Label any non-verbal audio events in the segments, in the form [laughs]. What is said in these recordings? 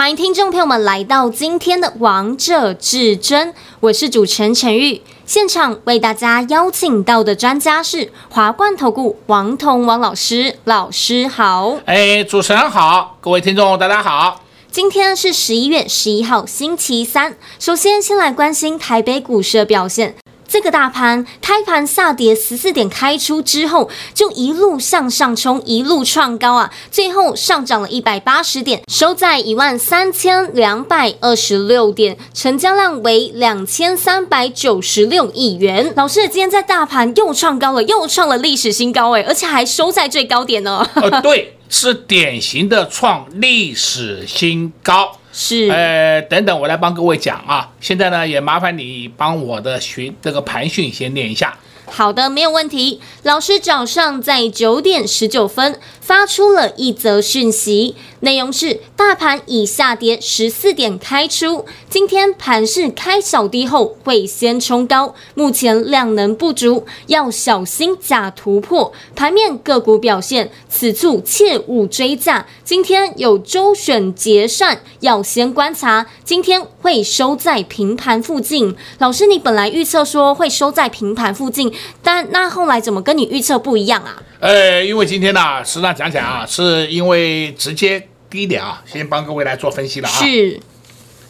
欢迎听众朋友们来到今天的《王者至尊》，我是主持人陈玉。现场为大家邀请到的专家是华冠投顾王彤王老师，老师好。哎，主持人好，各位听众大家好。今天是十一月十一号，星期三。首先，先来关心台北股市的表现。这个大盘开盘下跌十四点，开出之后就一路向上冲，一路创高啊！最后上涨了一百八十点，收在一万三千两百二十六点，成交量为两千三百九十六亿元。老师，今天在大盘又创高了，又创了历史新高哎，而且还收在最高点呢。呃，对，是典型的创历史新高。是，呃，等等，我来帮各位讲啊。现在呢，也麻烦你帮我的学这个盘讯先念一下。好的，没有问题。老师早上在九点十九分发出了一则讯息，内容是：大盘已下跌十四点开出，今天盘势开小低后会先冲高，目前量能不足，要小心假突破。盘面个股表现，此处切勿追价。今天有周选结算，要先观察。今天会收在平盘附近。老师，你本来预测说会收在平盘附近。但那后来怎么跟你预测不一样啊？呃，因为今天呢，实际上讲讲啊，是因为直接第一点啊，先帮各位来做分析了啊。是。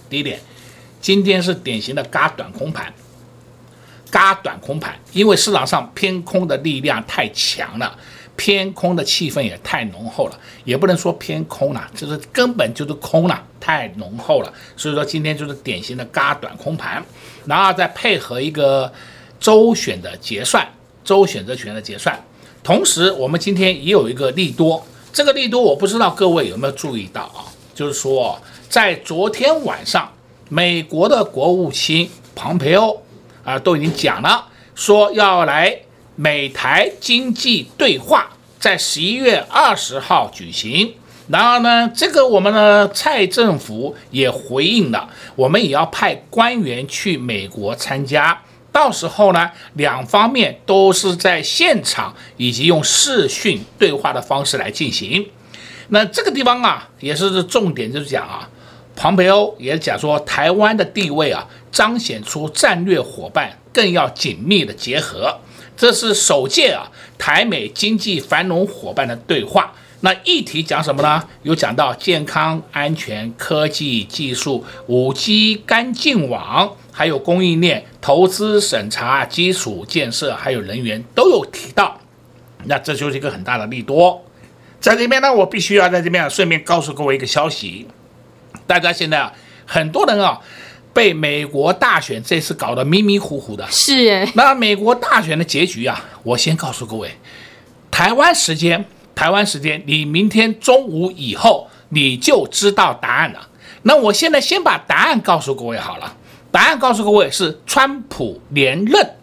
第一点，今天是典型的嘎短空盘，嘎短空盘，因为市场上偏空的力量太强了，偏空的气氛也太浓厚了，也不能说偏空了，就是根本就是空了，太浓厚了。所以说今天就是典型的嘎短空盘，然后再配合一个。周选的结算，周选择权的结算，同时我们今天也有一个利多，这个利多我不知道各位有没有注意到啊？就是说，在昨天晚上，美国的国务卿庞培欧啊都已经讲了，说要来美台经济对话，在十一月二十号举行。然后呢，这个我们的蔡政府也回应了，我们也要派官员去美国参加。到时候呢，两方面都是在现场以及用视讯对话的方式来进行。那这个地方啊，也是重点，就是讲啊，庞培欧也讲说，台湾的地位啊，彰显出战略伙伴更要紧密的结合。这是首届啊，台美经济繁荣伙伴的对话。那议题讲什么呢？有讲到健康、安全、科技、技术、五 G、干净网，还有供应链、投资审查、基础建设，还有人员都有提到。那这就是一个很大的利多。在这边呢，我必须要在这边顺便告诉各位一个消息：大家现在啊，很多人啊，被美国大选这次搞得迷迷糊糊的。是。那美国大选的结局啊，我先告诉各位，台湾时间。台湾时间，你明天中午以后你就知道答案了。那我现在先把答案告诉各位好了。答案告诉各位是川普连任。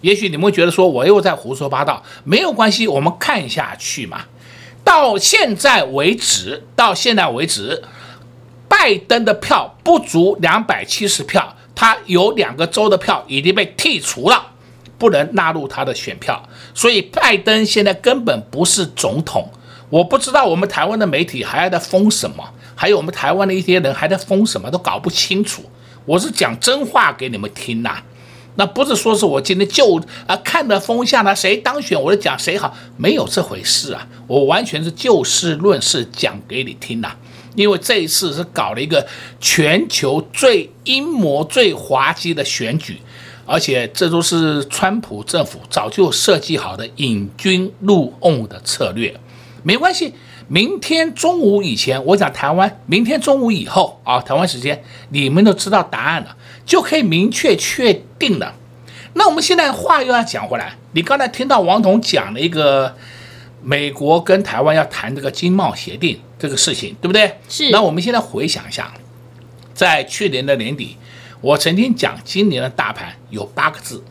也许你们会觉得说我又在胡说八道，没有关系，我们看下去嘛。到现在为止，到现在为止，拜登的票不足两百七十票，他有两个州的票已经被剔除了。不能纳入他的选票，所以拜登现在根本不是总统。我不知道我们台湾的媒体还在封什么，还有我们台湾的一些人还在封什么，都搞不清楚。我是讲真话给你们听呐，那不是说是我今天就啊看的风向呢，谁当选我就讲谁好，没有这回事啊。我完全是就事论事讲给你听呐，因为这一次是搞了一个全球最阴谋、最滑稽的选举。而且这都是川普政府早就设计好的引军入瓮的策略，没关系。明天中午以前，我讲台湾，明天中午以后啊，台湾时间，你们都知道答案了，就可以明确确定了。那我们现在话又要讲回来，你刚才听到王彤讲了一个美国跟台湾要谈这个经贸协定这个事情，对不对？是。那我们现在回想一下，在去年的年底。我曾经讲今年的大盘有八个字：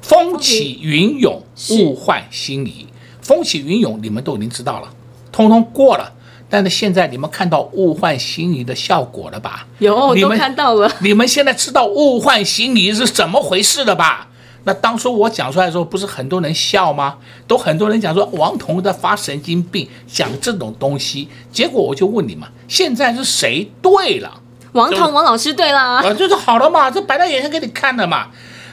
风起云涌，物换星移。风起云涌，你们都已经知道了，通通过了。但是现在你们看到物换星移的效果了吧？有，你们都看到了。你们现在知道物换星移是怎么回事了吧？那当初我讲出来的时候，不是很多人笑吗？都很多人讲说王彤在发神经病，讲这种东西。结果我就问你们，现在是谁对了？王彤王老师对了啊，就是好了嘛，这摆在眼前给你看的嘛。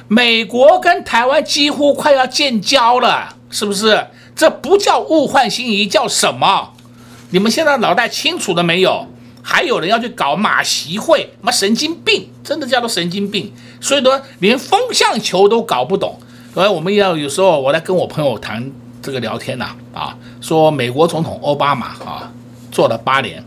美国跟台湾几乎快要建交了，是不是？这不叫物换星移，叫什么？你们现在脑袋清楚了没有？还有人要去搞马习会，妈神经病，真的叫做神经病。所以说，连风向球都搞不懂。所以我们要有时候我在跟我朋友谈这个聊天呐，啊，说美国总统奥巴马啊，做了八年，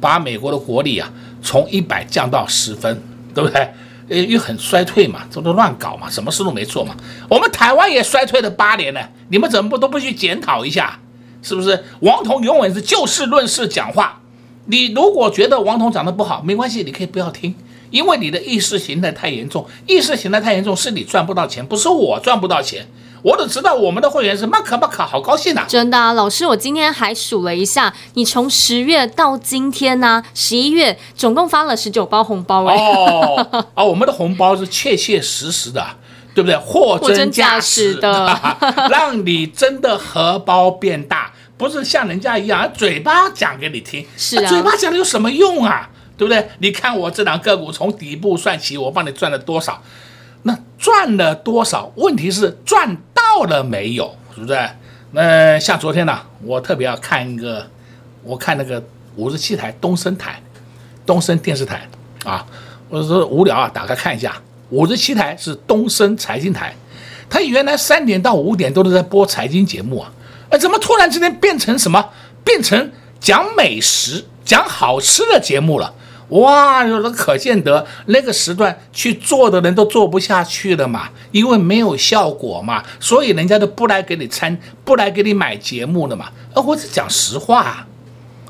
把美国的国力啊从一百降到十分，对不对？呃，又很衰退嘛，这都乱搞嘛，什么事都没做嘛。我们台湾也衰退了八年了，你们怎么不都不去检讨一下？是不是？王彤永远是就事论事讲话。你如果觉得王彤讲的不好，没关系，你可以不要听，因为你的意识形态太严重。意识形态太严重，是你赚不到钱，不是我赚不到钱。我只知道我们的会员是马可马可，好高兴呐、啊！真的啊，老师，我今天还数了一下，你从十月到今天呢、啊，十一月总共发了十九包红包哎。哦，啊，我们的红包是切切实实的，对不对？货真价实的，[laughs] 让你真的荷包变大。不是像人家一样，嘴巴讲给你听，是啊，嘴巴讲的有什么用啊？对不对？你看我这档个股从底部算起，我帮你赚了多少？那赚了多少？问题是赚到了没有？是不是？那像昨天呢，我特别要看一个，我看那个五十七台东森台，东森电视台啊，我说无聊啊，打开看一下，五十七台是东森财经台，它原来三点到五点都是在播财经节目啊。哎，怎么突然之间变成什么？变成讲美食、讲好吃的节目了？哇，那可见得那个时段去做的人都做不下去了嘛，因为没有效果嘛，所以人家都不来给你参，不来给你买节目了嘛。呃，我是讲实话，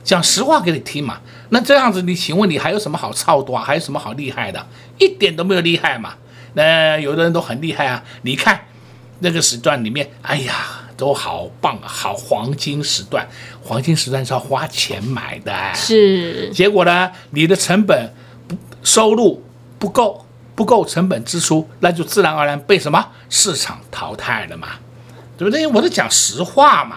讲实话给你听嘛。那这样子，你请问你还有什么好操作啊？还有什么好厉害的？一点都没有厉害嘛。那有的人都很厉害啊，你看那个时段里面，哎呀。都好棒啊，好黄金时段，黄金时段是要花钱买的，是。结果呢，你的成本不收入不够，不够成本支出，那就自然而然被什么市场淘汰了嘛，对不对？我在讲实话嘛。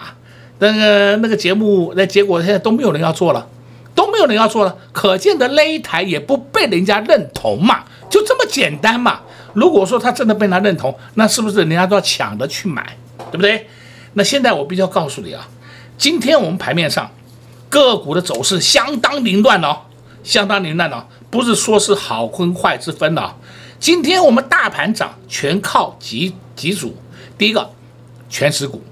那个那个节目，那结果现在都没有人要做了，都没有人要做了，可见的那一台也不被人家认同嘛，就这么简单嘛。如果说他真的被他认同，那是不是人家都要抢着去买，对不对？那现在我必须要告诉你啊，今天我们盘面上个股的走势相当凌乱哦，相当凌乱哦，不是说是好跟坏之分的。今天我们大盘涨全靠几几组，第一个全持股，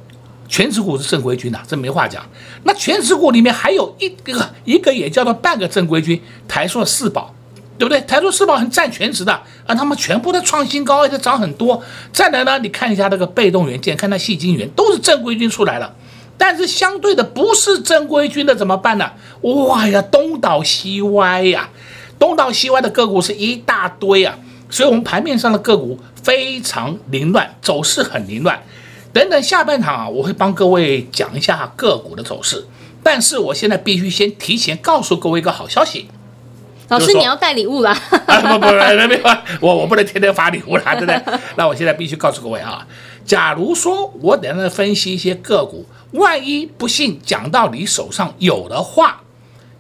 全持股是正规军呐，这没话讲。那全持股里面还有一个一个也叫做半个正规军，台塑四宝。对不对？台塑世宝很占全值的啊，他们全部都创新高，而且涨很多。再来呢，你看一下那个被动元件，看那细晶元都是正规军出来了，但是相对的不是正规军的怎么办呢？哇呀，东倒西歪呀，东倒西歪的个股是一大堆啊，所以我们盘面上的个股非常凌乱，走势很凌乱。等等下半场啊，我会帮各位讲一下个股的走势，但是我现在必须先提前告诉各位一个好消息。老师，你要带礼物啦？啊，不不不，没有，[laughs] 我我不能天天发礼物啦，[laughs] 对不对？那我现在必须告诉各位啊，假如说我等下分析一些个股，万一不幸讲到你手上有的话，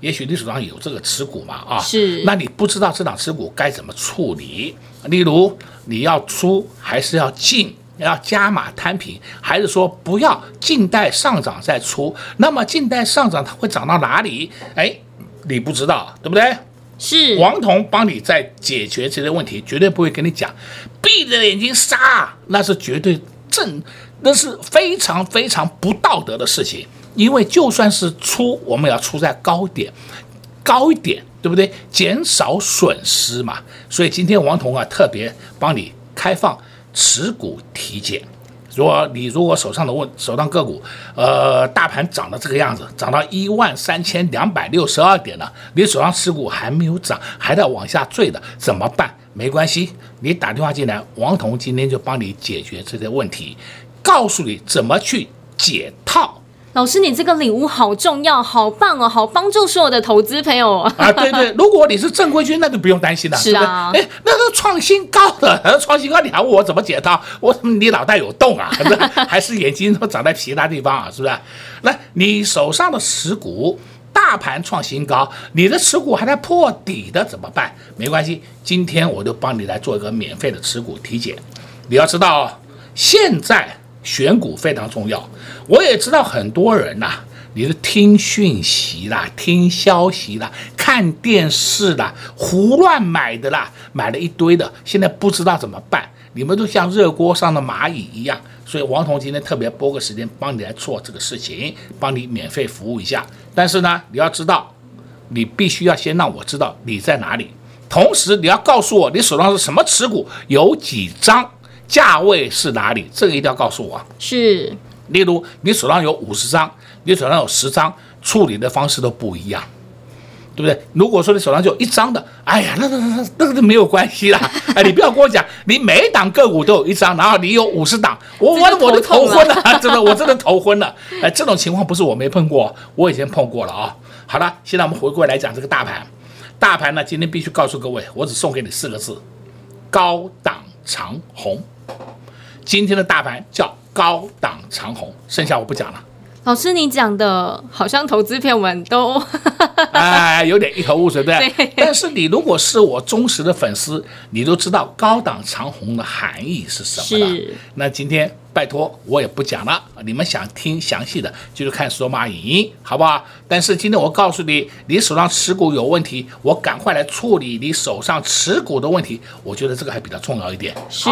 也许你手上有这个持股嘛，啊，是，那你不知道这档持股该怎么处理？例如你要出还是要进？要加码摊平，还是说不要静待上涨再出？那么静待上涨它会涨到哪里？哎，你不知道，对不对？是王彤帮你在解决这些问题，绝对不会跟你讲，闭着眼睛杀，那是绝对正，那是非常非常不道德的事情。因为就算是出，我们要出在高点，高一点，对不对？减少损失嘛。所以今天王彤啊，特别帮你开放持股体检。如果你如果手上的问手上个股，呃，大盘涨到这个样子，涨到一万三千两百六十二点了，你手上持股还没有涨，还在往下坠的，怎么办？没关系，你打电话进来，王彤今天就帮你解决这些问题，告诉你怎么去解套。老师，你这个礼物好重要，好棒哦，好帮助所有的投资朋友啊！对对，[laughs] 如果你是正规军，那就不用担心了，是啊。哎，那个创新高的，[laughs] 创新高，你还问我怎么解套？我你脑袋有洞啊？[laughs] 还是眼睛都长在其他地方啊？是不是？来，你手上的持股，大盘创新高，你的持股还在破底的怎么办？没关系，今天我就帮你来做一个免费的持股体检。你要知道，现在。选股非常重要，我也知道很多人呐、你是听讯息啦、听消息啦、看电视啦、胡乱买的啦，买了一堆的，现在不知道怎么办，你们都像热锅上的蚂蚁一样，所以王彤今天特别拨个时间帮你来做这个事情，帮你免费服务一下。但是呢，你要知道，你必须要先让我知道你在哪里，同时你要告诉我你手上是什么持股，有几张。价位是哪里？这个一定要告诉我。是，例如你手上有五十张，你手上有十张，处理的方式都不一样，对不对？如果说你手上就有一张的，哎呀，那那那那个都没有关系啦。[laughs] 哎，你不要跟我讲，你每一档个股都有一张，然后你有五十档，我我我都头昏了，[laughs] 真的，我真的头昏了。哎，这种情况不是我没碰过，我以前碰过了啊。好了，现在我们回过来讲这个大盘，大盘呢，今天必须告诉各位，我只送给你四个字：高档长红。今天的大盘叫高档长红，剩下我不讲了。老师，你讲的好像投资片，我们都 [laughs] 哎，有点一头雾水，对。对。但是你如果是我忠实的粉丝，你都知道高档长虹的含义是什么了。是。那今天拜托我也不讲了，你们想听详细的，就是看索马影音，好不好？但是今天我告诉你，你手上持股有问题，我赶快来处理你手上持股的问题。我觉得这个还比较重要一点。是。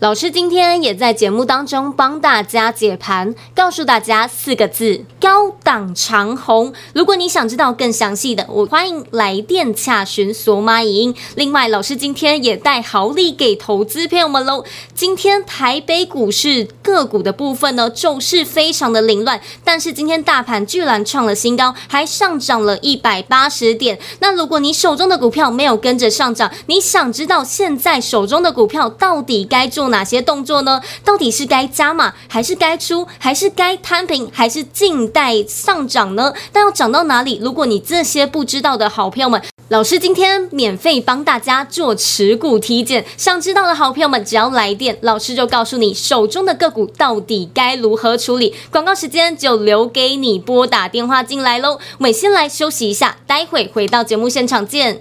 老师今天也在节目当中帮大家解盘，告诉大家四个字：高档长虹。如果你想知道更详细的，我欢迎来电洽询索马影音。另外，老师今天也带好礼给投资朋友们喽。今天台北股市个股的部分呢，走势非常的凌乱，但是今天大盘居然创了新高，还上涨了一百八十点。那如果你手中的股票没有跟着上涨，你想知道现在手中的股票到底该做哪些动作呢？到底是该加码，还是该出，还是该摊平，还是静待上涨呢？但要涨到哪里？如果你这些不知道的好朋友们，老师今天免费帮大家做持股体检，想知道的好朋友们只要来电，老师就告诉你手中的个股到底该如何处理。广告时间就留给你拨打电话进来喽。我们先来休息一下，待会回到节目现场见。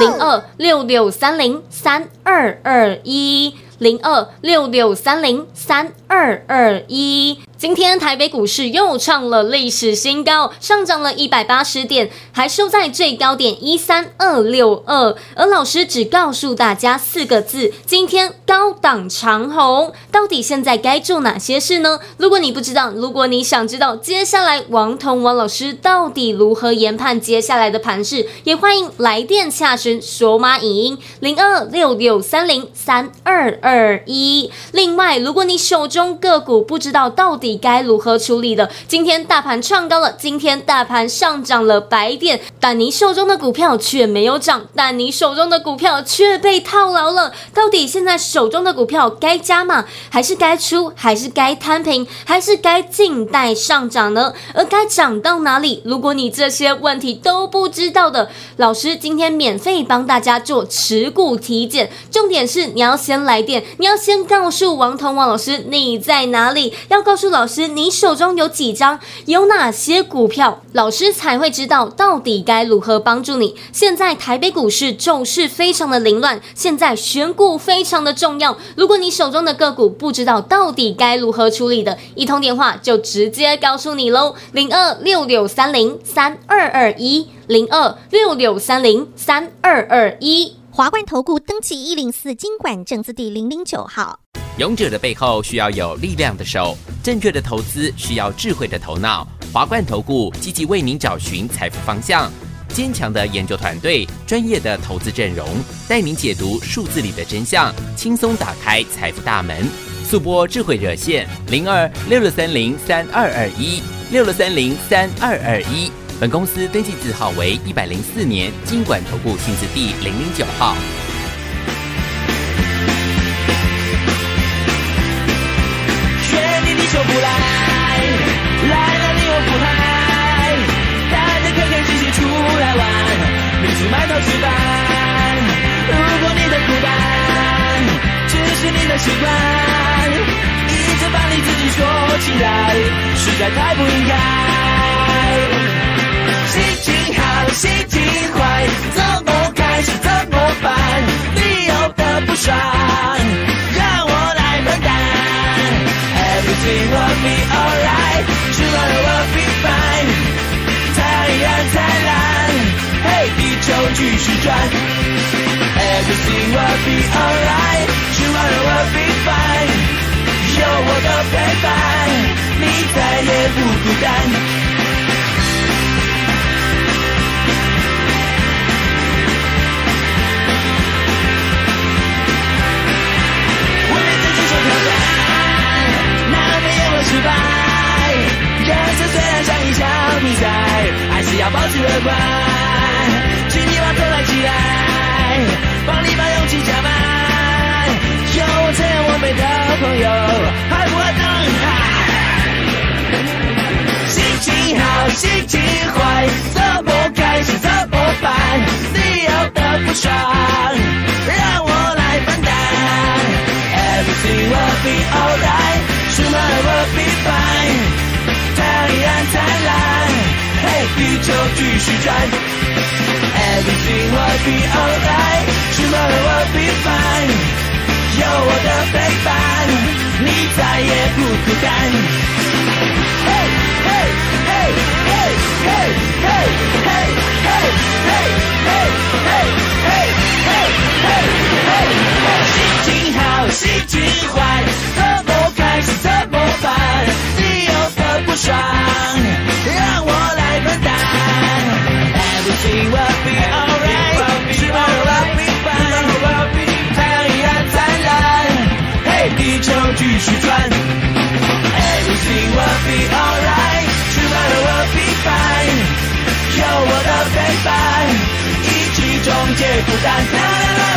零二六六三零三二二一，零二六六三零三二二一。今天台北股市又创了历史新高，上涨了一百八十点，还收在最高点一三二六二。而老师只告诉大家四个字：今天高档长红。到底现在该做哪些事呢？如果你不知道，如果你想知道接下来王彤王老师到底如何研判接下来的盘势，也欢迎来电洽询索马影音零二六六三零三二二一。另外，如果你手中个股不知道到底，该如何处理的？今天大盘创高了，今天大盘上涨了百点，但你手中的股票却没有涨，但你手中的股票却被套牢了。到底现在手中的股票该加码，还是该出，还是该摊平，还是该静待上涨呢？而该涨到哪里？如果你这些问题都不知道的，老师今天免费帮大家做持股体检。重点是你要先来电，你要先告诉王彤王老师你在哪里，要告诉老。老师，你手中有几张？有哪些股票？老师才会知道到底该如何帮助你。现在台北股市走势非常的凌乱，现在选股非常的重要。如果你手中的个股不知道到底该如何处理的，一通电话就直接告诉你喽，零二六六三零三二二一，零二六六三零三二二一。华冠投顾登记一零四经管证字第零零九号。勇者的背后需要有力量的手，正确的投资需要智慧的头脑。华冠投顾积极为您找寻财富方向，坚强的研究团队，专业的投资阵容，带您解读数字里的真相，轻松打开财富大门。速播智慧热线零二六六三零三二二一六六三零三二二一。本公司登记字号为一百零四年金管投顾新字第零零九号。来，来了你又不嗨，大家开开心心出来玩，每次埋头吃饭。如果你的孤单，只是你的习惯，一直把你自己锁起来，实在太不应该。心情好，心情坏，怎么开心怎么办，你有的不爽。Everything will be alright, tomorrow will be fine。太阳灿烂，嘿，地球继续转。Everything will be alright, tomorrow will be fine。有我的陪伴，你再也不孤单。 失败，人生虽然像一场比赛，还是要保持乐观。请你把头抬起来，帮你把勇气加满。有我这样完美的朋友，还不会等待。心情好，心情坏，怎么开心怎么办？你有的不爽，让我来分担。Everything will be alright. Tomorrow will be fine，太阳灿烂，嘿，地球继续转。Everything will be alright, tomorrow will be fine，有 有我的陪伴，你再也不孤单。嘿，嘿，嘿，嘿，嘿，嘿，嘿，嘿，嘿，嘿，嘿，嘿，嘿，嘿嘿嘿嘿嘿，心情好，心情坏。怎么开始怎么办？你有的不爽，让我来分担。Everything will be alright, tomorrow will 就，继续转。Everything will be alright, tomorrow will be fine。有我的陪伴，一起终结孤单。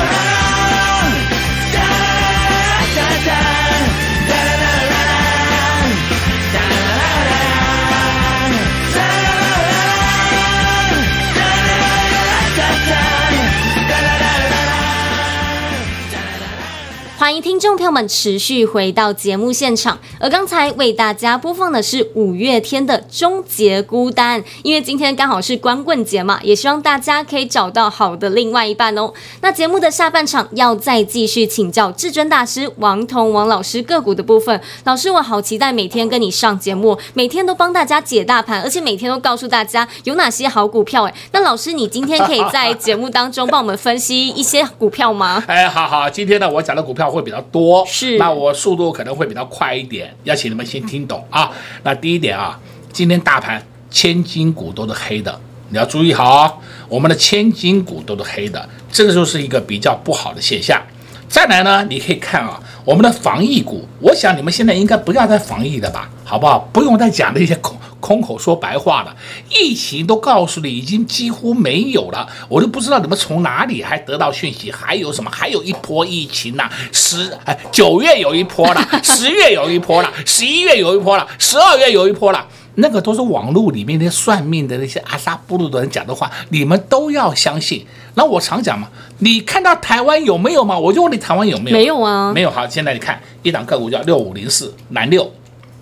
欢迎听众朋友们持续回到节目现场，而刚才为大家播放的是五月天的《终结孤单》，因为今天刚好是光棍节嘛，也希望大家可以找到好的另外一半哦。那节目的下半场要再继续请教至尊大师王彤王老师个股的部分，老师我好期待每天跟你上节目，每天都帮大家解大盘，而且每天都告诉大家有哪些好股票。哎，那老师你今天可以在节目当中帮我们分析一些股票吗？哎，好好，今天呢我讲的股票。会比较多，是，那我速度可能会比较快一点，要请你们先听懂啊。那第一点啊，今天大盘千金股都是黑的，你要注意好哦，我们的千金股都是黑的，这个就是一个比较不好的现象。再来呢，你可以看啊，我们的防疫股，我想你们现在应该不要再防疫了吧，好不好？不用再讲那些空空口说白话的。疫情都告诉你已经几乎没有了，我都不知道你们从哪里还得到讯息，还有什么？还有一波疫情呢？十哎，九月有一波了，[laughs] 十月有一波了，十一月有一波了，十二月有一波了。那个都是网络里面那些算命的那些阿萨布鲁的人讲的话，你们都要相信。那我常讲嘛，你看到台湾有没有嘛？我就问你台湾有没有？没有啊，没有。好，现在你看一档个股叫六五零四南六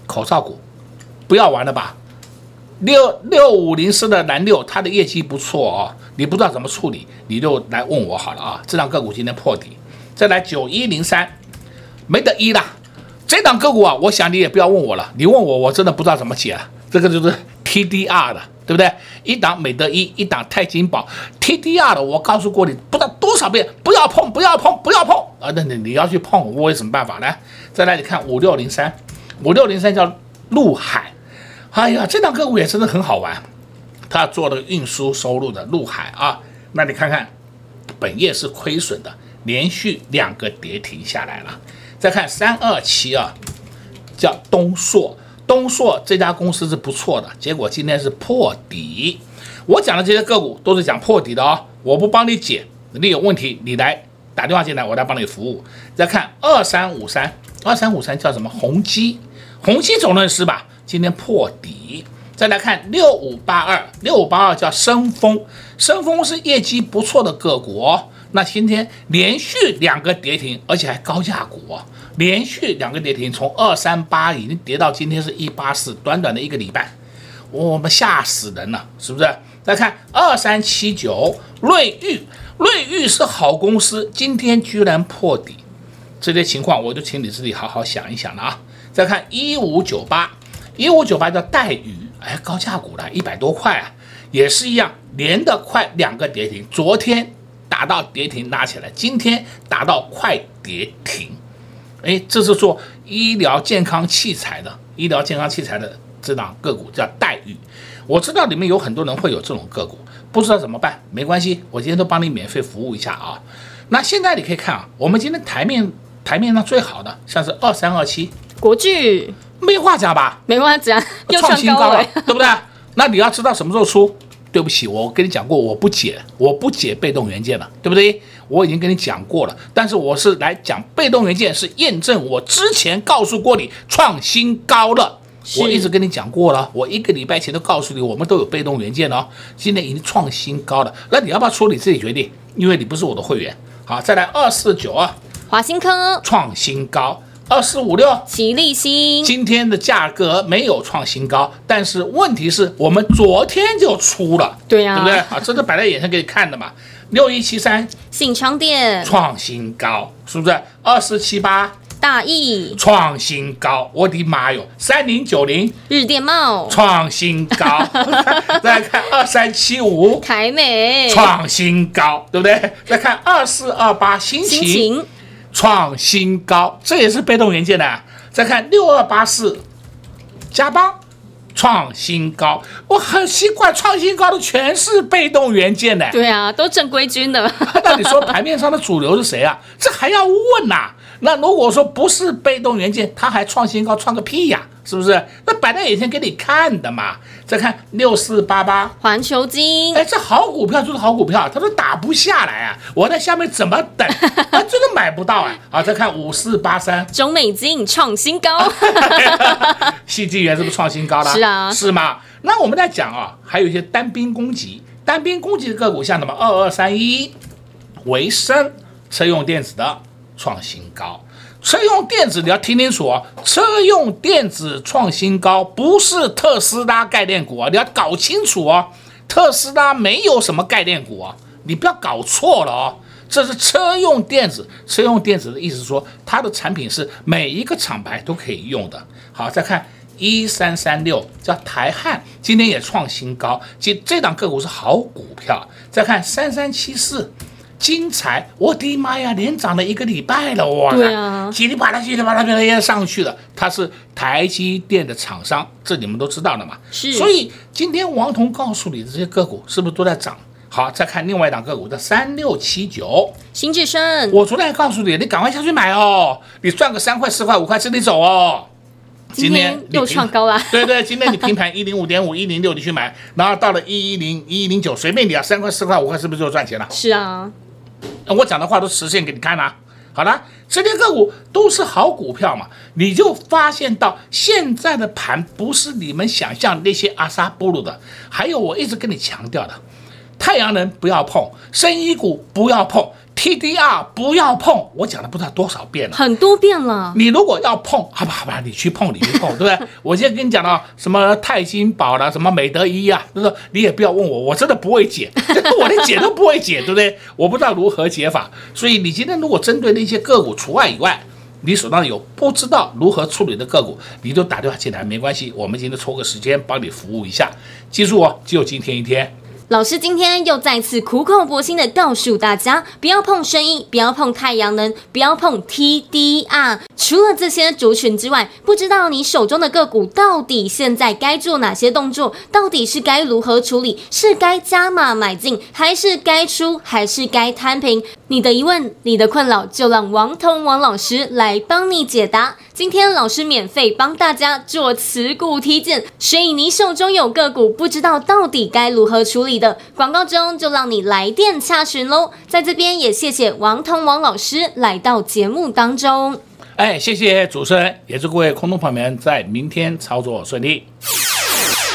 口罩股，不要玩了吧？六六五零四的蓝六，它的业绩不错哦。你不知道怎么处理，你就来问我好了啊。这档个股今天破底，再来九一零三，没得一了。这档个股啊，我想你也不要问我了，你问我，我真的不知道怎么解了。这个就是 TDR 的，对不对？一档美德一，一档泰金宝，TDR 的，我告诉过你不知道多少遍，不要碰，不要碰，不要碰啊！那你你要去碰，我有什么办法呢？再来，你看五六零三，五六零三叫陆海，哎呀，这档个股也真的很好玩，他做了运输收入的陆海啊，那你看看，本业是亏损的，连续两个跌停下来了。再看三二七啊，叫东硕。东硕这家公司是不错的，结果今天是破底。我讲的这些个股都是讲破底的哦，我不帮你解，你有问题你来打电话进来，我来帮你服务。再看二三五三，二三五三叫什么？宏基，宏基总论是吧？今天破底。再来看六五八二，六五八二叫升风，升风是业绩不错的个股哦。那今天连续两个跌停，而且还高价股哦，连续两个跌停，从二三八已经跌到今天是一八四，短短的一个礼拜，我们吓死人了，是不是？再看二三七九，瑞昱，瑞昱是好公司，今天居然破底，这些情况我就请你自己好好想一想了啊。再看一五九八，一五九八叫戴宇。哎，高价股了，一百多块啊，也是一样，连的快两个跌停，昨天打到跌停拉起来，今天打到快跌停。哎，这是做医疗健康器材的，医疗健康器材的这档个股叫戴宇。我知道里面有很多人会有这种个股，不知道怎么办，没关系，我今天都帮你免费服务一下啊。那现在你可以看啊，我们今天台面台面上最好的，像是二三二七国巨。没话讲吧？没话讲，[laughs] 又创新高了，[laughs] 对不对？那你要知道什么时候出？对不起，我跟你讲过，我不解，我不解被动元件了，对不对？我已经跟你讲过了，但是我是来讲被动元件，是验证我之前告诉过你创新高了。我一直跟你讲过了，我一个礼拜前都告诉你，我们都有被动元件哦，今天已经创新高了。那你要不要出？你自己决定，因为你不是我的会员。好，再来二四九二，华新科创新高。二四五六，吉利星今天的价格没有创新高，但是问题是我们昨天就出了，对呀、啊，对不对？啊，这是摆在眼前给你看的嘛。六一七三，信昌电创新高，是不是？二四七八，大益创新高，我的妈哟！三零九零，日电茂创新高，[laughs] 再来看二三七五，凯美。创新高，对不对？再看二四二八，新晴。创新高，这也是被动元件的。再看六二八四，加邦创新高，我很奇怪，创新高的全是被动元件的。对啊，都正规军的。[laughs] 那你说盘面上的主流是谁啊？这还要问呐、啊？那如果说不是被动元件，它还创新高，创个屁呀？是不是？那摆在眼前给你看的嘛。再看六四八八环球金，哎，这好股票就是好股票，它都打不下来啊！我在下面怎么等？[laughs] 啊，真的买不到啊！啊，再看五四八三中美金创新高，[laughs] 矽晶圆是不是创新高了？是啊，是吗？那我们在讲啊，还有一些单兵攻击、单兵攻击的个股，像什么二二三一维生车用电子的创新高。车用电子你要听清楚啊！车用电子创新高，不是特斯拉概念股啊！你要搞清楚啊！特斯拉没有什么概念股啊！你不要搞错了哦！这是车用电子，车用电子的意思是说，它的产品是每一个厂牌都可以用的。好，再看一三三六，叫台汉，今天也创新高，这这档个股是好股票。再看三三七四。精彩！我的妈呀，连涨了一个礼拜了，哇！对啊，叽里啪啦，叽里啪啦，啪啦也上去了。它是台积电的厂商，这你们都知道的嘛？是。所以今天王彤告诉你的这些个股是不是都在涨？好，再看另外一档个股的三六七九，新智深。我昨天还告诉你，你赶快下去买哦，你赚个三块、四块、五块，这里走哦。今天又创高了。对对，今天你平盘一零五点五、一零六，你去买，然后到了一一零、一一零九，随便你啊，三块、四块、五块，是不是就赚钱了？是啊。我讲的话都实现给你看了，啊，好了，这些个股都是好股票嘛，你就发现到现在的盘不是你们想象那些阿萨布鲁的，还有我一直跟你强调的，太阳能不要碰，生医股不要碰。TDR 不要碰，我讲了不知道多少遍了，很多遍了。你如果要碰，好吧好吧，你去碰，你去碰，[laughs] 对不对？我现在跟你讲了什么泰金宝啦，什么美德一啊，就是你也不要问我，我真的不会解，[laughs] 我连解都不会解，对不对？我不知道如何解法。所以你今天如果针对那些个股除外以外，你手上有不知道如何处理的个股，你就打电话进来，没关系，我们今天抽个时间帮你服务一下。记住哦，只有今天一天。老师今天又再次苦口婆心的告诉大家，不要碰生意，不要碰太阳能，不要碰 TDR。除了这些族群之外，不知道你手中的个股到底现在该做哪些动作？到底是该如何处理？是该加码买进，还是该出，还是该摊平？你的疑问，你的困扰，就让王彤王老师来帮你解答。今天老师免费帮大家做持股体检，所以你手中有个股不知道到底该如何处理的，广告中就让你来电查询喽。在这边也谢谢王彤王老师来到节目当中。哎，谢谢主持人，也祝各位空中朋友们在明天操作顺利。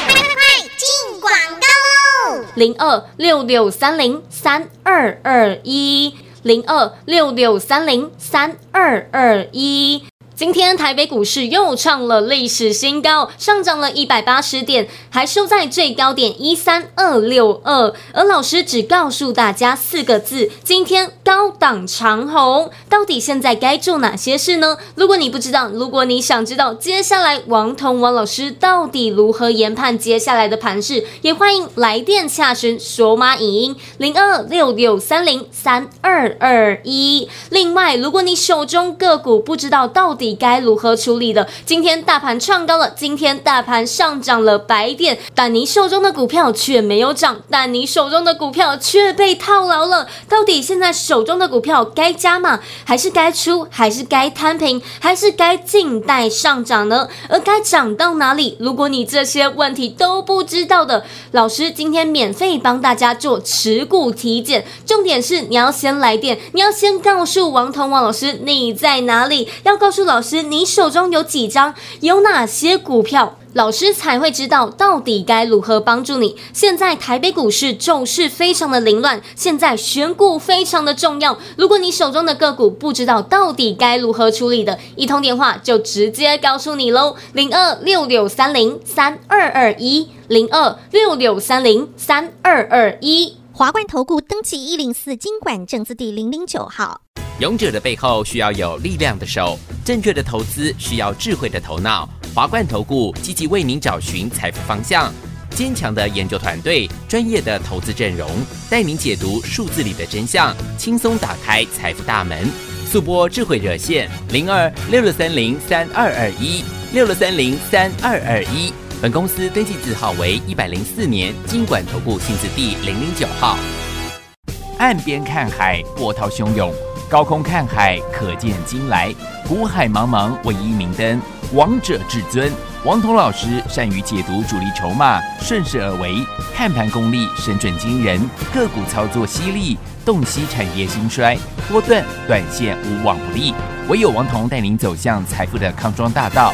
快快快进广告喽！零二六六三零三二二一，零二六六三零三二二一。今天台北股市又创了历史新高，上涨了一百八十点，还收在最高点一三二六二。而老师只告诉大家四个字：今天高档长红。到底现在该做哪些事呢？如果你不知道，如果你想知道接下来王彤王老师到底如何研判接下来的盘势，也欢迎来电洽询索马影音零二六六三零三二二一。另外，如果你手中个股不知道到底该如何处理的？今天大盘创高了，今天大盘上涨了百点，但你手中的股票却没有涨，但你手中的股票却被套牢了。到底现在手中的股票该加码，还是该出，还是该摊平，还是该静待上涨呢？而该涨到哪里？如果你这些问题都不知道的，老师今天免费帮大家做持股体检，重点是你要先来电，你要先告诉王彤王老师你在哪里，要告诉老。老师，你手中有几张？有哪些股票？老师才会知道到底该如何帮助你。现在台北股市走势非常的凌乱，现在选股非常的重要。如果你手中的个股不知道到底该如何处理的，一通电话就直接告诉你喽：零二六六三零三二二一，零二六六三零三二二一。华冠投顾登记一零四经管证字第零零九号。勇者的背后需要有力量的手，正确的投资需要智慧的头脑。华冠投顾积极为您找寻财富方向，坚强的研究团队，专业的投资阵容，带您解读数字里的真相，轻松打开财富大门。速拨智慧热线零二六六三零三二二一六六三零三二二一。本公司登记字号为一百零四年金管投顾新字第零零九号。岸边看海，波涛汹涌。高空看海，可见金来；湖海茫茫，唯一明灯。王者至尊，王彤老师善于解读主力筹码，顺势而为，看盘功力神准惊人，个股操作犀利，洞悉产业兴衰，波段短线无往不利。唯有王彤带您走向财富的康庄大道。